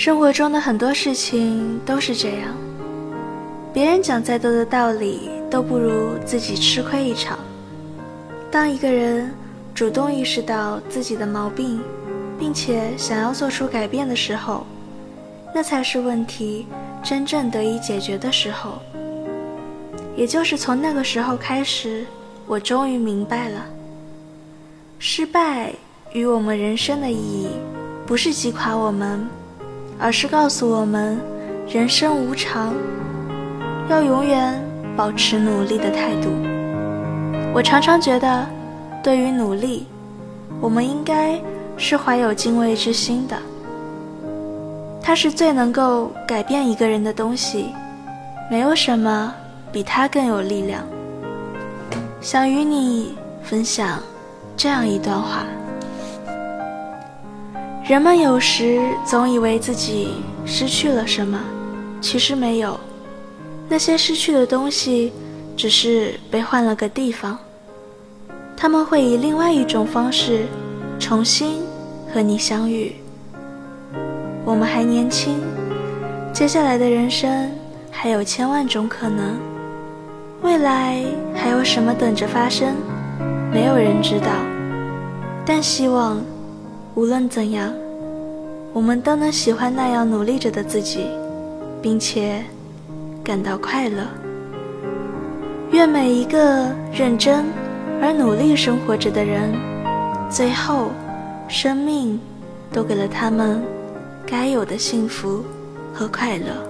生活中的很多事情都是这样，别人讲再多的道理，都不如自己吃亏一场。当一个人主动意识到自己的毛病，并且想要做出改变的时候，那才是问题真正得以解决的时候。也就是从那个时候开始，我终于明白了，失败与我们人生的意义，不是击垮我们。而是告诉我们，人生无常，要永远保持努力的态度。我常常觉得，对于努力，我们应该是怀有敬畏之心的。它是最能够改变一个人的东西，没有什么比它更有力量。想与你分享这样一段话。人们有时总以为自己失去了什么，其实没有。那些失去的东西，只是被换了个地方。他们会以另外一种方式，重新和你相遇。我们还年轻，接下来的人生还有千万种可能，未来还有什么等着发生，没有人知道。但希望。无论怎样，我们都能喜欢那样努力着的自己，并且感到快乐。愿每一个认真而努力生活着的人，最后，生命都给了他们该有的幸福和快乐。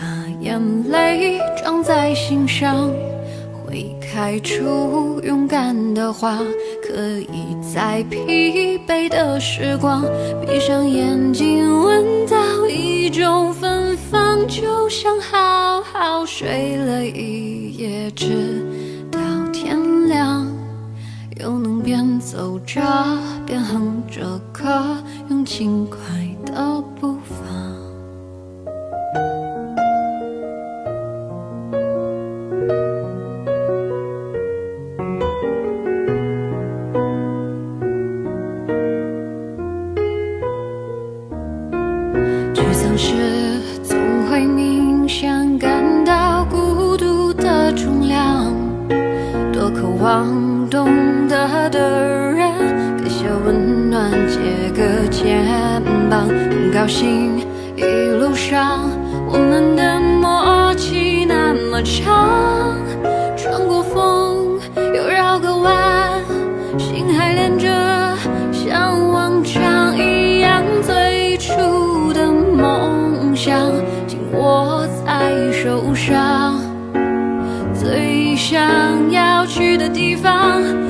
把眼泪装在心上，会开出勇敢的花，可以在疲惫的时光，闭上眼睛闻到一种芬芳，就像好好睡了一夜，直到天亮，又能边走着边哼着歌，用轻快的房懂得的人，给些温暖，借个肩膀，很高兴，一路上我们的默契那么长，穿过风又绕个弯，心还连着，像往常一样。最初的梦想紧握在手上，最想要去的地方。